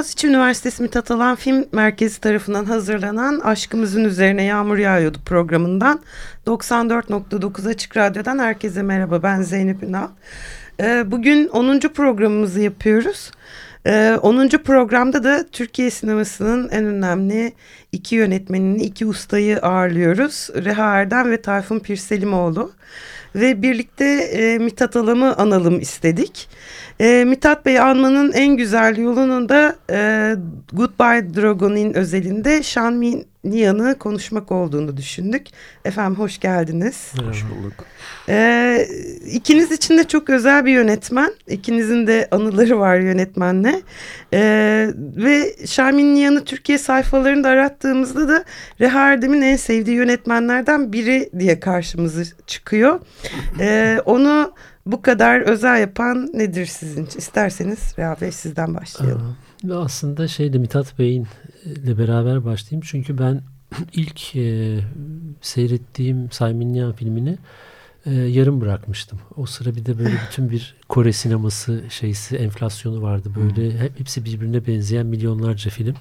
Boğaziçi Üniversitesi Mithat Alan Film Merkezi tarafından hazırlanan Aşkımızın Üzerine Yağmur Yağıyordu programından 94.9 Açık Radyo'dan herkese merhaba ben Zeynep Ünal. Ee, bugün 10. programımızı yapıyoruz. 10. Ee, programda da Türkiye sinemasının en önemli iki yönetmenini, iki ustayı ağırlıyoruz. Reha Erdem ve Tayfun Pirselimoğlu. Ve birlikte e, Mithat Alam'ı analım istedik. E, Mithat Bey almanın en güzel yolunun da e, Goodbye Dragon'in özelinde Shan Niyan'ı konuşmak olduğunu düşündük. Efendim hoş geldiniz. Hoş bulduk. E, ikiniz için de çok özel bir yönetmen. İkinizin de anıları var yönetmenle. E, ve Şamin Niyan'ı Türkiye sayfalarında arattığımızda da Reha Erdem'in en sevdiği yönetmenlerden biri diye karşımıza çıkıyor. E, onu bu kadar özel yapan nedir sizin için? İsterseniz Reha Bey sizden başlayalım. Aa, aslında şeyde Mithat Bey'in ile beraber başlayayım. Çünkü ben ilk e, seyrettiğim Sayminyan filmini e, yarım bırakmıştım. O sıra bir de böyle bütün bir Kore sineması şeysi enflasyonu vardı. Böyle hep, hepsi birbirine benzeyen milyonlarca film.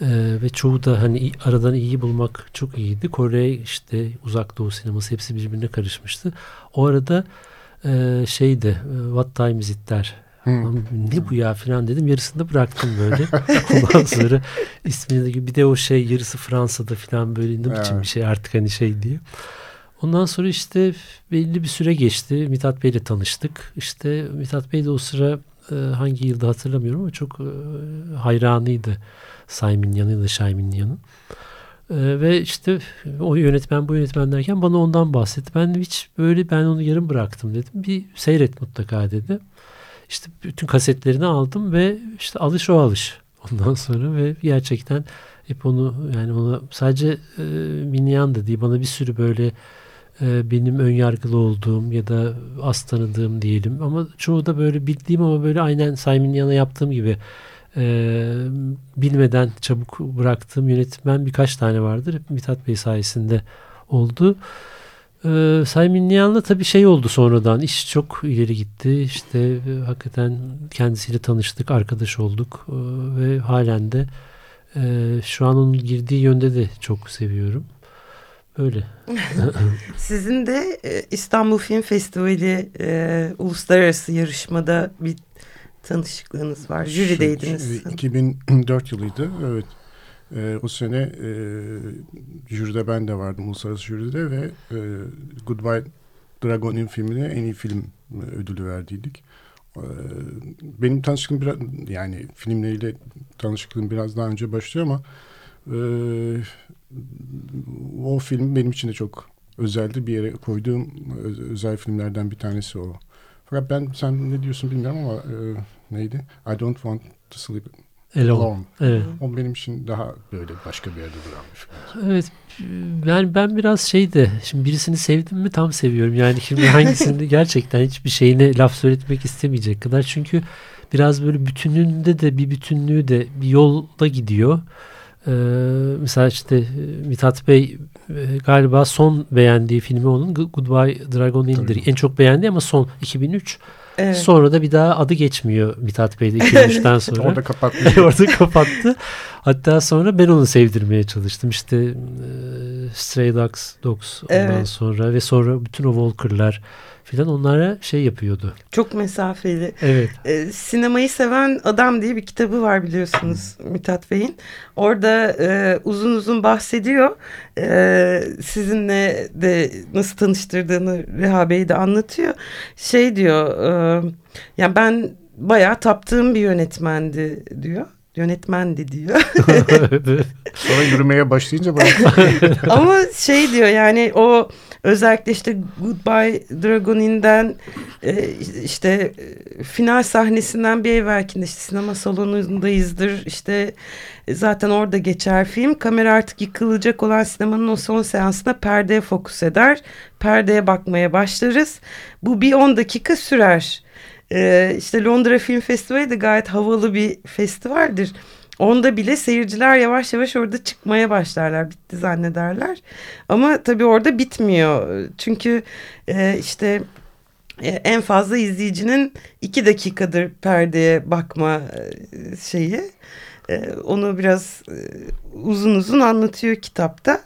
Ee, ve çoğu da hani aradan iyi bulmak çok iyiydi. Kore işte uzak doğu sineması hepsi birbirine karışmıştı. O arada e, şeydi e, What Time Is It der. Hmm. Ne bu ya filan dedim. Yarısında bıraktım böyle. Ondan sonra ismini de bir de o şey yarısı Fransa'da filan böyle ne biçim bir şey artık hani şey diye. Ondan sonra işte belli bir süre geçti. Mithat Bey ile tanıştık. İşte Mithat Bey de o sıra e, hangi yılda hatırlamıyorum ama çok e, hayranıydı Simon Yan'ın da Şaymin Yan'ın. Ee, ve işte o yönetmen bu yönetmen derken bana ondan bahsetti. Ben hiç böyle ben onu yarım bıraktım dedim. Bir seyret mutlaka dedi. İşte bütün kasetlerini aldım ve işte alış o alış. Ondan sonra ve gerçekten hep onu yani ona sadece e, Minyan da değil bana bir sürü böyle e, benim ön yargılı olduğum ya da az tanıdığım diyelim ama çoğu da böyle bildiğim ama böyle aynen Simon Yan'a yaptığım gibi e, bilmeden çabuk bıraktığım yönetmen birkaç tane vardır. Hep Mithat Bey sayesinde oldu. E, Saymin Nihan'la tabii şey oldu sonradan. iş çok ileri gitti. İşte e, hakikaten kendisiyle tanıştık, arkadaş olduk. E, ve halen de e, şu an onun girdiği yönde de çok seviyorum. Böyle. Sizin de e, İstanbul Film Festivali e, uluslararası yarışmada bir tanışıklığınız var. Jürideydiniz. 2004 yılıydı. Evet. E, o sene e, jüride ben de vardım uluslararası jüride ve e, Goodbye Dragon'in filmine en iyi film ödülü verdiydik. E, benim tanışıklığım biraz yani filmleriyle tanışıklığım biraz daha önce başlıyor ama e, o film benim için de çok özeldi. Bir yere koyduğum özel filmlerden bir tanesi o. Fakat ben sen ne diyorsun bilmiyorum ama e, neydi? I don't want to sleep alone. alone. Evet. O benim için daha böyle başka bir yerde duran bir film. Evet. Yani ben biraz şey de şimdi birisini sevdim mi tam seviyorum. Yani şimdi hangisini gerçekten hiçbir şeyine laf söyletmek istemeyecek kadar. Çünkü biraz böyle bütününde de bir bütünlüğü de bir yolda gidiyor. Ee, mesela işte e, Mithat Bey galiba son beğendiği filmi onun Goodbye Dragon Hill'dir. En çok beğendi ama son 2003. Evet. Sonra da bir daha adı geçmiyor Mithat Bey'de 2003'ten sonra. Orada kapattı. Orada kapattı. Hatta sonra ben onu sevdirmeye çalıştım. İşte e, Stray Dogs, Dogs ondan evet. sonra ve sonra bütün o Walker'lar filan onlara şey yapıyordu. Çok mesafeli. Evet. E, sinemayı seven adam diye bir kitabı var biliyorsunuz Mithat Bey'in. Orada e, uzun uzun bahsediyor. E, sizinle de nasıl tanıştırdığını Reha Bey de anlatıyor. Şey diyor, e, yani ben bayağı taptığım bir yönetmendi diyor. Yönetmendi diyor. Sonra yürümeye başlayınca bana Ama şey diyor yani o özellikle işte Goodbye Dragonin'den e, işte e, final sahnesinden bir evvelkinde işte sinema salonundayızdır işte e, zaten orada geçer film. Kamera artık yıkılacak olan sinemanın o son seansında perdeye fokus eder. Perdeye bakmaya başlarız. Bu bir 10 dakika sürer. Ee, işte Londra Film Festivali de gayet havalı bir festivaldir. Onda bile seyirciler yavaş yavaş orada çıkmaya başlarlar. Bitti zannederler. Ama tabii orada bitmiyor. Çünkü e, işte e, en fazla izleyicinin iki dakikadır perdeye bakma e, şeyi. Onu biraz uzun uzun anlatıyor kitapta.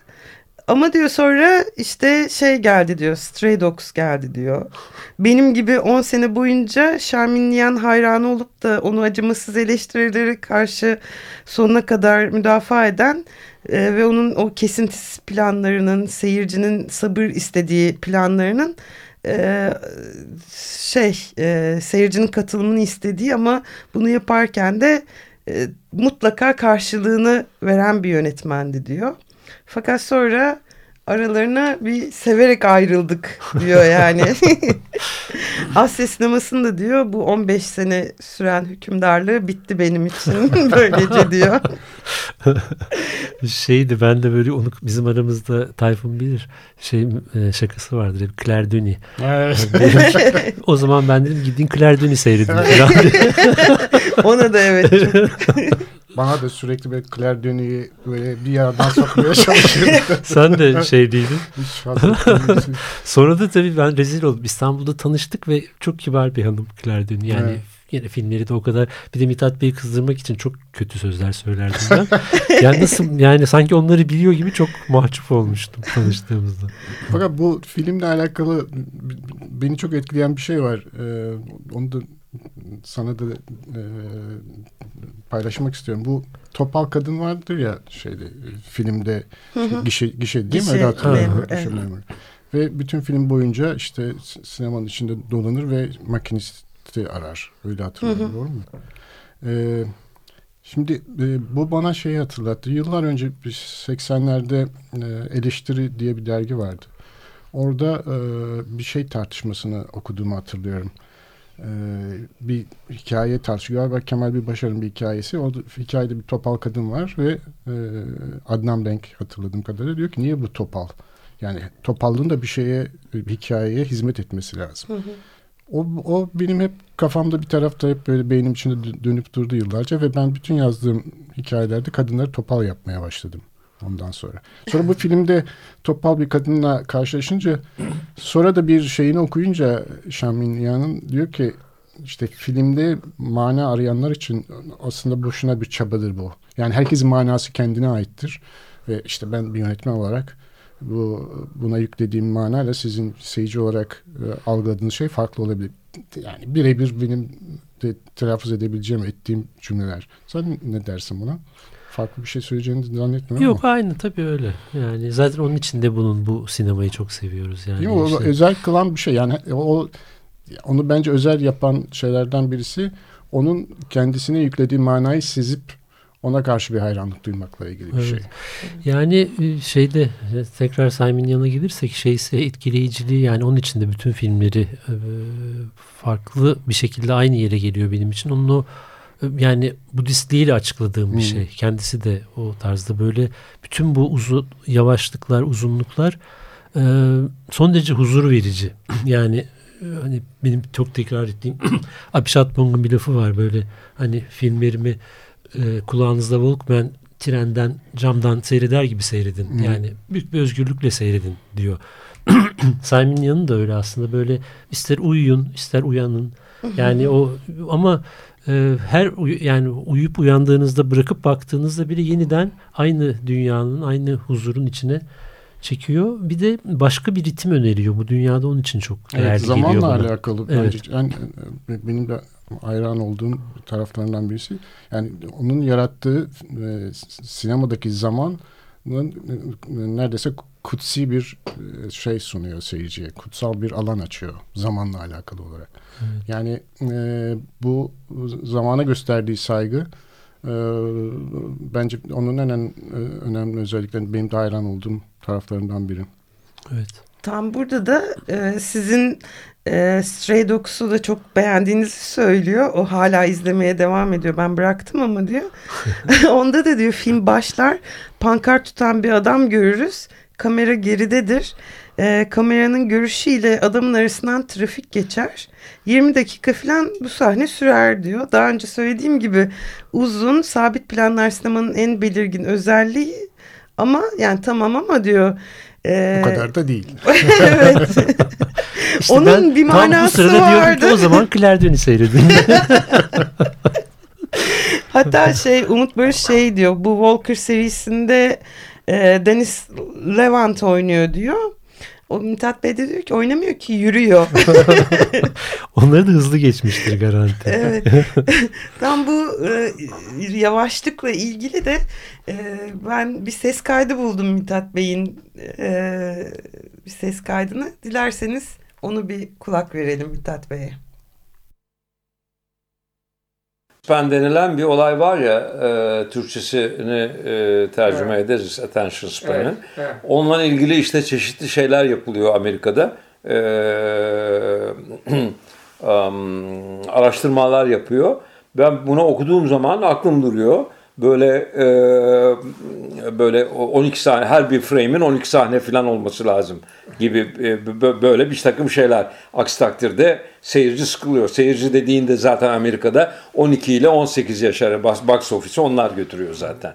Ama diyor sonra işte şey geldi diyor. Stray Dogs geldi diyor. Benim gibi 10 sene boyunca Şarmin Niyan hayranı olup da onu acımasız eleştirileri karşı sonuna kadar müdafaa eden e, ve onun o kesintisiz planlarının, seyircinin sabır istediği planlarının e, şey e, seyircinin katılımını istediği ama bunu yaparken de e, mutlaka karşılığını veren bir yönetmendi diyor. Fakat sonra aralarına bir severek ayrıldık diyor yani. Asya sinemasında diyor bu 15 sene süren hükümdarlığı bitti benim için böylece diyor. Şeydi ben de böyle onu bizim aramızda Tayfun bilir şey e, şakası vardır hep Claire Denis. Evet. O zaman ben dedim gidin Claire Denis seyredin. Ona da evet Bana da sürekli böyle Claire Denis'i böyle bir yerden sokmaya çalışıyordu. Sen de şey değildin. Sonra da tabii ben rezil oldum. İstanbul'da tanıştık ve çok kibar bir hanım Claire Denis. Yani Evet. yine filmleri de o kadar bir de Mithat Bey'i kızdırmak için çok kötü sözler söylerdim ben. yani nasıl yani sanki onları biliyor gibi çok mahcup olmuştum tanıştığımızda. Fakat bu filmle alakalı beni çok etkileyen bir şey var. Ee, onu da sana da e, paylaşmak istiyorum. Bu topal kadın vardır ya şeyde e, filmde gişe, gişe değil mi? Gişe memur, evet. memuru. Ve bütün film boyunca işte sinemanın içinde dolanır ve makinisti arar. Öyle hatırlıyorum. Doğru mu? Ee, Şimdi e, bu bana şeyi hatırlattı. Yıllar önce bir 80'lerde e, Eleştiri diye bir dergi vardı. Orada e, bir şey tartışmasını okuduğumu hatırlıyorum. E, bir hikaye tartışıyor. Galiba Kemal bir Başar'ın bir hikayesi. Orada hikayede bir topal kadın var ve e, Adnan Denk hatırladığım kadarıyla diyor ki niye bu topal? Yani topallığın da bir şeye, bir hikayeye hizmet etmesi lazım. O, o benim hep kafamda bir tarafta hep böyle beynim içinde dö- dönüp durdu yıllarca ve ben bütün yazdığım hikayelerde kadınları topal yapmaya başladım ondan sonra. Sonra bu filmde topal bir kadınla karşılaşınca sonra da bir şeyini okuyunca Şaminya'nın diyor ki işte filmde mana arayanlar için aslında boşuna bir çabadır bu. Yani herkesin manası kendine aittir ve işte ben bir yönetmen olarak bu buna yüklediğim manayla sizin seyirci olarak e, algıladığınız şey farklı olabilir. Yani birebir benim de telaffuz edebileceğim ettiğim cümleler. Sen ne dersin buna? Farklı bir şey söyleyeceğini zannetmiyorum Yok ama. aynı tabii öyle. Yani zaten onun için de bunun bu sinemayı çok seviyoruz yani. O işte. özel kılan bir şey. Yani o onu bence özel yapan şeylerden birisi onun kendisine yüklediği manayı sezip ona karşı bir hayranlık duymakla ilgili bir Evet. şey. Yani e, şeyde e, tekrar Simon yanına gelirsek şeyse etkileyiciliği yani onun içinde bütün filmleri e, farklı bir şekilde aynı yere geliyor benim için. Onun o yani Budistliğiyle açıkladığım bir Hmm. şey. Kendisi de o tarzda böyle bütün bu uzun yavaşlıklar, uzunluklar e, son derece huzur verici. yani e, hani benim çok tekrar ettiğim Abhishek Bong'un bir lafı var böyle hani filmlerimi e, kulağınızda Walkman trenden camdan seyreder gibi seyredin. Hı. Yani büyük bir özgürlükle seyredin diyor. Simon Yan'ın da öyle aslında böyle ister uyuyun ister uyanın. Yani o ama e, her yani uyuyup uyandığınızda bırakıp baktığınızda bile yeniden aynı dünyanın aynı huzurun içine çekiyor. Bir de başka bir ritim öneriyor. Bu dünyada onun için çok değerli Evet, geliyor zamanla alakalı Evet. bence. Yani, e, benim de hayran olduğum taraflarından birisi. Yani onun yarattığı e, sinemadaki zamanın e, neredeyse kutsi bir e, şey sunuyor seyirciye. Kutsal bir alan açıyor zamanla alakalı olarak. Evet. Yani e, bu zamana gösterdiği saygı Ee, bence onun en, en önemli özellikleri benim de hayran olduğum taraflarından biri. Evet. Tam burada da e, sizin e, Stray Dogs'u da çok beğendiğinizi söylüyor. O hala izlemeye devam ediyor. Ben bıraktım ama diyor. Onda da diyor film başlar. Pankart tutan bir adam görürüz. Kamera geridedir. E, kameranın görüşüyle adamın arasından trafik geçer. 20 dakika falan bu sahne sürer diyor. Daha önce söylediğim gibi uzun sabit planlar sinemanın en belirgin özelliği ama yani tamam ama diyor e, bu kadar da değil. evet. İşte Onun bir manası tam bu sırada vardı. diyorum ki o zaman Denis'i seyredin. Hatta şey Umut Barış şey diyor bu Walker serisinde e, Deniz Levant oynuyor diyor. O Mithat Bey de diyor ki oynamıyor ki yürüyor. Onları da hızlı geçmiştir garanti. evet. Tam bu e, yavaşlıkla ilgili de e, ben bir ses kaydı buldum Mithat Bey'in e, bir ses kaydını. Dilerseniz onu bir kulak verelim Mithat Bey'e. Span denilen bir olay var ya e, Türkçesini e, tercüme evet. ederiz attention span'ın. Evet, evet. Onunla ilgili işte çeşitli şeyler yapılıyor Amerika'da. E, um, araştırmalar yapıyor. Ben bunu okuduğum zaman aklım duruyor. Böyle e, böyle 12 sahne her bir frame'in 12 sahne falan olması lazım gibi e, böyle bir takım şeyler. Aksi takdirde seyirci sıkılıyor. Seyirci dediğinde zaten Amerika'da 12 ile 18 yaş arası box office onlar götürüyor zaten.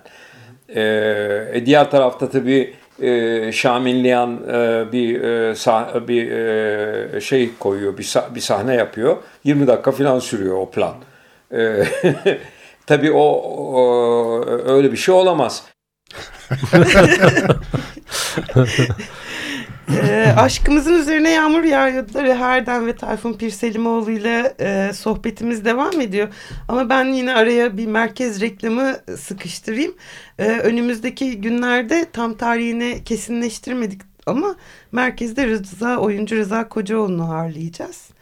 E, diğer tarafta tabii e, Şaminliyan e, bir e, sah bir e, şey koyuyor, bir, sah bir sahne yapıyor. 20 dakika falan sürüyor o plan. E, tabii o, o öyle bir şey olamaz. e, aşkımızın üzerine yağmur yağıyordu. Reher'den ve Tayfun Pirselimoğlu ile e, sohbetimiz devam ediyor. Ama ben yine araya bir merkez reklamı sıkıştırayım. E, önümüzdeki günlerde tam tarihini kesinleştirmedik ama merkezde Rıza oyuncu Rıza Kocaoğlu'nu ağırlayacağız.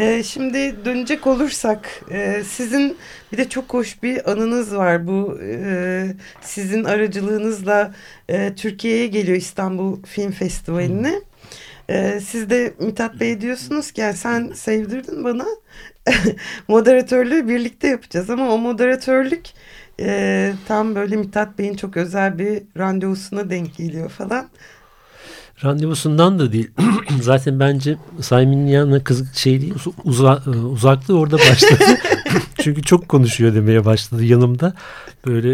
Ee, şimdi dönecek olursak e, sizin bir de çok hoş bir anınız var. Bu e, sizin aracılığınızla e, Türkiye'ye geliyor İstanbul Film Festivali'ne. Siz de Mithat Bey diyorsunuz ki yani sen sevdirdin bana. Moderatörlüğü birlikte yapacağız ama o moderatörlük tam böyle Mithat Bey'in çok özel bir randevusuna denk geliyor falan randevusundan da değil. Zaten bence Simon Yan'la kız şey değil uza, uzaklığı orada başladı. Çünkü çok konuşuyor demeye başladı yanımda. Böyle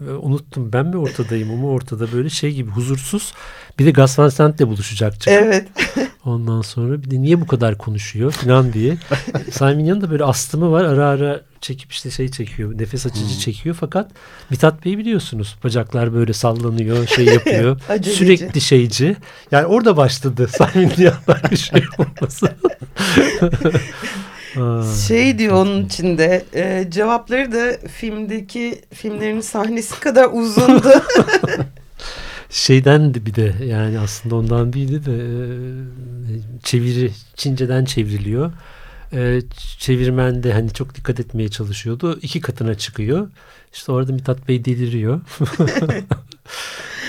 e, unuttum ben mi ortadayım ama ortada böyle şey gibi huzursuz. Bir de Gus Van Sant'le buluşacak çıkıp. Evet. Ondan sonra bir de niye bu kadar konuşuyor falan diye. Simon Yan'da böyle astımı var ara ara çekip işte şey çekiyor. Nefes açıcı hmm. çekiyor fakat Mithat Bey biliyorsunuz bacaklar böyle sallanıyor şey yapıyor. sürekli şeyci. Yani orada başladı Simon Yan'da bir şey olması. şey diyor onun içinde e, cevapları da filmdeki filmlerin sahnesi kadar uzundu. Şeyden de bir de yani aslında ondan değildi de e, çeviri Çince'den çevriliyor. E, çevirmen de hani çok dikkat etmeye çalışıyordu. İki katına çıkıyor. İşte orada Mithat Bey deliriyor.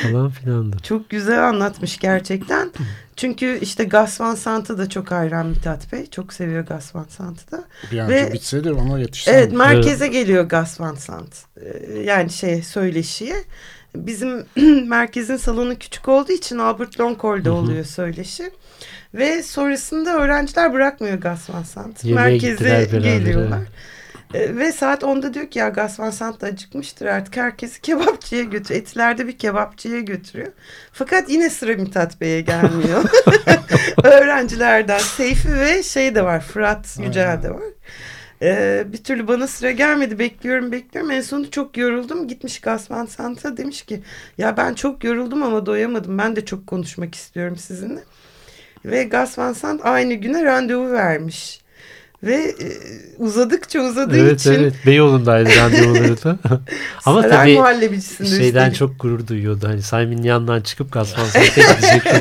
falan filandı. Çok güzel anlatmış gerçekten. Çünkü işte Gus Van Sant'ı da çok hayran Mithat Bey. Çok seviyor Gus Van Sant'ı da. Bir an Ve, bitse de ona yetişse. Evet merkeze evet. geliyor Gus Van Sant. Ee, yani şey söyleşiye. Bizim merkezin salonu küçük olduğu için Albert Longcall'da oluyor söyleşi. Ve sonrasında öğrenciler bırakmıyor Gus Van Sant. Merkeze geliyorlar. E, ve saat 10'da diyor ki ya Gus Van Sant da acıkmıştır artık herkesi kebapçıya götürüyor. Etilerde bir kebapçıya götürüyor. Fakat yine sıra Mithat Bey'e gelmiyor. Öğrencilerden Seyfi ve şey de var Fırat Yücel de var. Ee, bir türlü bana sıra gelmedi. Bekliyorum bekliyorum. En sonunda çok yoruldum. Gitmiş Gus Van Sant'a demiş ki ya ben çok yoruldum ama doyamadım. Ben de çok konuşmak istiyorum sizinle. Ve Gus Van Sant aynı güne randevu vermiş. Ve e, uzadıkça uzadığı evet, için. Evet evet Beyoğlu'ndaydı randevuları da. Ama tabii şeyden üstelik. çok gurur duyuyordu. Hani Simon yandan çıkıp Gus Van Sant'a gidecek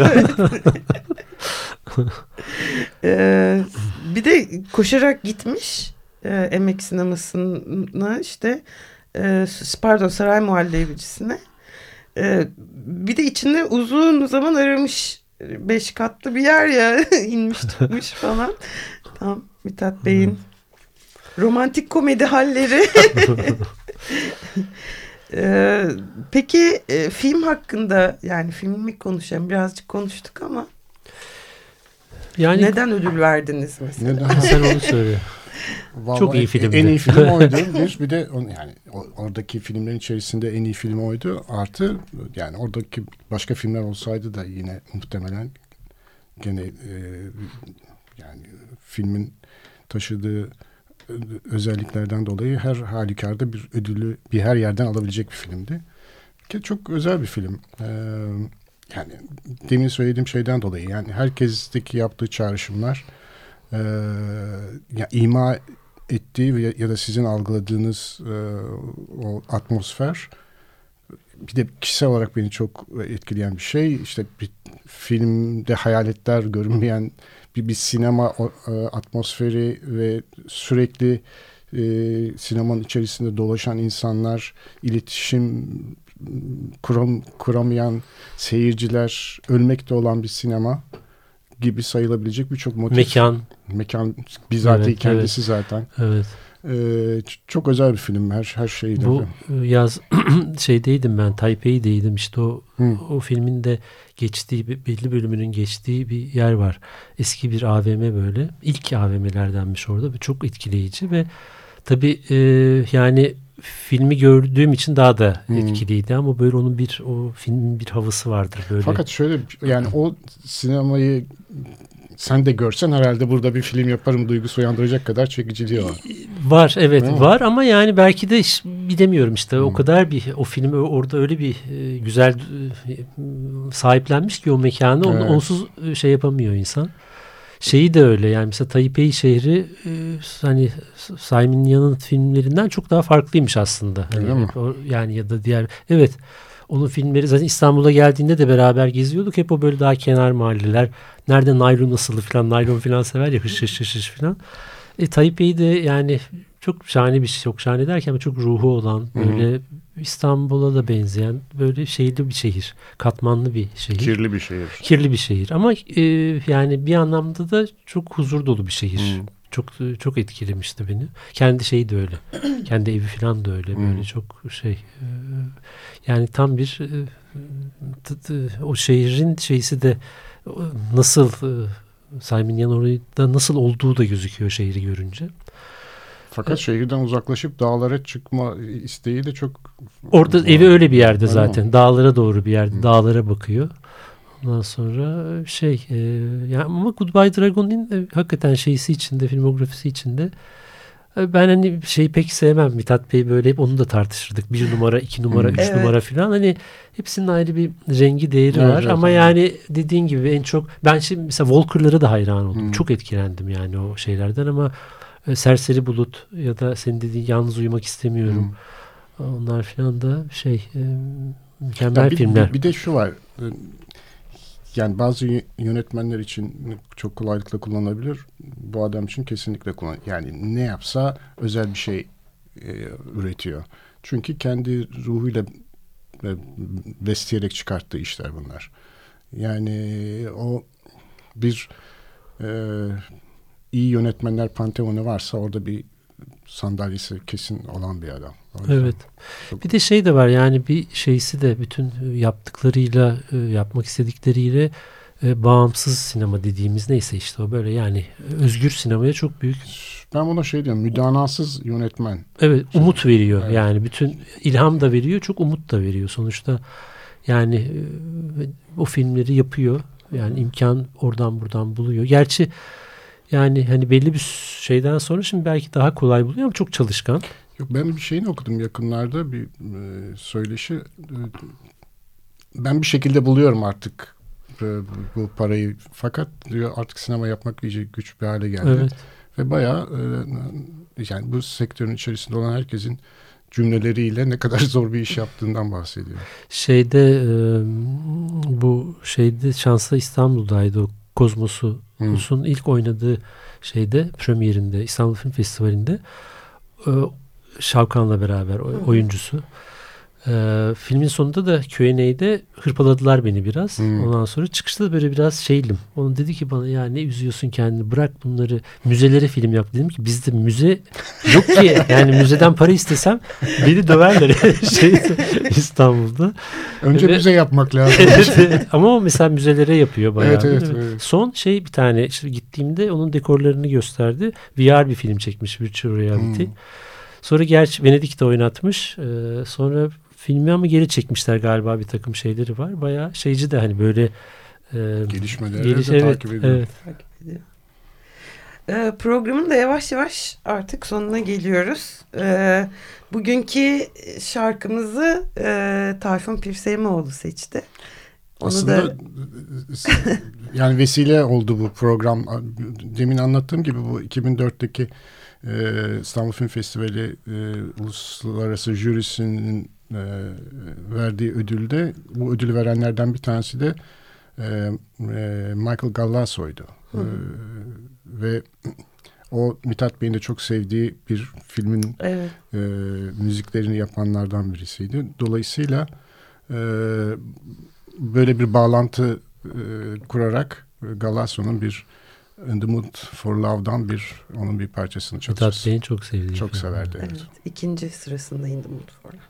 ee, bir de koşarak gitmiş e, emek sinemasına işte E, pardon saray muhallebicisine. E, bir de içinde uzun zaman aramış beş katlı bir yer ya inmiş çıkmış falan. Tam Mithat Bey'in romantik komedi halleri. ee, peki e, film hakkında yani filmi konuşalım birazcık konuştuk ama yani neden ödül verdiniz mesela? Neden? sen onu söyle. Vallahi Çok iyi filmdi. En iyi film oydu. Bir, bir de on- yani oradaki filmlerin içerisinde en iyi film oydu. Artı yani oradaki başka filmler olsaydı da yine muhtemelen gene e, yani filmin taşıdığı ö- özelliklerden dolayı her halükarda bir ödülü bir her yerden alabilecek bir filmdi. Ki çok özel bir film. Ee, yani demin söylediğim şeyden dolayı yani herkesteki yaptığı çağrışımlar e, ya ima ettiği ya da sizin algıladığınız e, o atmosfer bir de kişisel olarak beni çok etkileyen bir şey. İşte bir filmde hayaletler görünmeyen bir, bir sinema e, atmosferi ve sürekli e, sinemanın içerisinde dolaşan insanlar iletişim kuram, kuramayan seyirciler ölmekte olan bir sinema gibi sayılabilecek birçok motif. Mekan. Mekan bizatihi Evet, kendisi zaten. Evet. Ee, çok özel bir film her her şeyiyle. Bu e, yaz şeydeydim ben Taipei'deydim işte o Hı. o filmin de geçtiği belli bölümünün geçtiği bir yer var. Eski bir AVM böyle. İlk AVM'lerdenmiş orada çok etkileyici ve tabii e, yani filmi gördüğüm için daha da Hı. etkiliydi ama böyle onun bir o filmin bir havası vardır böyle. Fakat şöyle yani o sinemayı sen de görsen herhalde burada bir film yaparım duygusu uyandıracak kadar çekiciliği var. Var evet Değil mi? var ama yani belki de iş- bilemiyorum işte o Hmm. kadar bir o film ö- orada öyle bir e, güzel e, sahiplenmiş ki o mekanı Evet. onsuz e, şey yapamıyor insan. Şeyi de öyle yani mesela Taipei şehri e, hani Simon Yan'ın filmlerinden çok daha farklıymış aslında. Hani Öyle mi? o- yani ya da diğer evet onun filmleri zaten İstanbul'a geldiğinde de beraber geziyorduk. Hep o böyle daha kenar mahalleler. Nerede naylon asılı falan naylon falan sever ya hış hış hış hış falan. E, Taipei de yani çok şahane bir şey. Çok şahane derken çok ruhu olan Hı hı. Böyle İstanbul'a da benzeyen böyle şeyli bir şehir. Katmanlı bir şehir. Kirli bir şehir. Kirli bir şehir ama e, yani bir anlamda da çok huzur dolu bir şehir. Hı. Çok çok etkilemişti beni. Kendi şeyi de öyle. Kendi evi falan da öyle. Böyle Hı. çok şey e, yani tam bir e, t- t- o şehrin şeysi de nasıl e, Simon Yan nasıl olduğu da gözüküyor şehri görünce. Fakat şehirden uzaklaşıp dağlara çıkma isteği de çok Orada Var. evi öyle bir yerde Öyle zaten. mi? Dağlara doğru bir yerde. Hı. Dağlara bakıyor. Ondan sonra şey e, yani ama Goodbye Dragon'in e, hakikaten şeysi içinde, filmografisi içinde e, ben hani şeyi pek sevmem. Mithat Bey böyle hep onu da tartışırdık. Bir numara, iki numara, üç Evet. numara falan. Hani hepsinin ayrı bir rengi, değeri Evet, var. evet, ama evet. yani dediğin gibi en çok ben şimdi mesela Walker'lara da hayran oldum. Hı. Çok etkilendim yani o şeylerden ama e, Serseri Bulut ya da senin dediğin Yalnız Uyumak istemiyorum. Onlar falan da şey e, mükemmel Ya bir, filmler. bir- bir de şu var. e, Yani bazı yö- yönetmenler için çok kolaylıkla kullanılabilir. Bu adam için kesinlikle kullan. Yani ne yapsa özel bir şey e, üretiyor. Çünkü kendi ruhuyla e, besleyerek çıkarttığı işler bunlar. Yani o bir e, iyi yönetmenler panteonu varsa orada bir sandalyesi kesin olan bir adam. Evet. çok- Bir de şey de var yani bir şeysi de bütün yaptıklarıyla e, yapmak istedikleriyle e, bağımsız sinema dediğimiz neyse işte o böyle yani özgür sinemaya çok büyük Ben buna şey diyorum müdanasız yönetmen. evet umut veriyor Evet. yani bütün ilham da veriyor çok umut da veriyor sonuçta yani e, o filmleri yapıyor yani imkan oradan buradan buluyor gerçi yani hani belli bir şeyden sonra şimdi belki daha kolay buluyor ama çok çalışkan Yok ben bir şeyini okudum yakınlarda bir e, söyleşi. E, ben bir şekilde buluyorum artık e, bu parayı. Fakat diyor artık sinema yapmak iyice güç bir hale geldi. evet Ve bayağı e, yani bu sektörün içerisinde olan herkesin cümleleriyle ne kadar zor bir iş yaptığından bahsediyor. Şeyde e, bu şeyde Şanslı İstanbul'daydı o Kozmos'u Hı. Kus'un ilk oynadığı şeyde premierinde İstanbul Film Festivali'nde e, Şavkan'la beraber oyuncusu. Ee, filmin sonunda da Q&A'de hırpaladılar beni biraz. Hmm. Ondan sonra çıkışta da böyle biraz şeylim. Onun dedi ki bana ya ne üzüyorsun kendini bırak bunları müzelere film yap. Dedim ki bizde müze yok ki. Yani müzeden para istesem beni döverler şey İstanbul'da. Önce Ve, müze yapmak lazım. ama o mesela müzelere yapıyor bayağı. Evet, evet, evet. Son şey bir tane işte gittiğimde onun dekorlarını gösterdi. VR bir film çekmiş Virtual Reality. Hmm. Sonra gerçi Venedik'te oynatmış. Ee, sonra filmi ama geri çekmişler galiba bir takım şeyleri var. Bayağı şeyci de hani böyle e, gelişmeleri geliş, de evet, takip ediyor. Evet. Takip ediyor. Ee, programın da yavaş yavaş artık sonuna geliyoruz. Ee, bugünkü şarkımızı e, Tayfun Pirseymoğlu seçti. Onu Aslında da... yani vesile oldu bu program. Demin anlattığım gibi bu 2004'teki e, İstanbul Film Festivali e, Uluslararası Jürisinin e, verdiği ödülde bu ödülü verenlerden bir tanesi de e, e, Michael Gallasso'ydu. E, ve o Mithat Bey'in de çok sevdiği bir filmin evet. e, müziklerini yapanlardan birisiydi. Dolayısıyla e, böyle bir bağlantı e, kurarak Galasso'nun bir In the Mood for Love'dan bir onun bir parçasını çok Mithat Bey'in çok sevdiği. Çok severdi. Evet. evet. İkinci sırasında In the Mood for Love.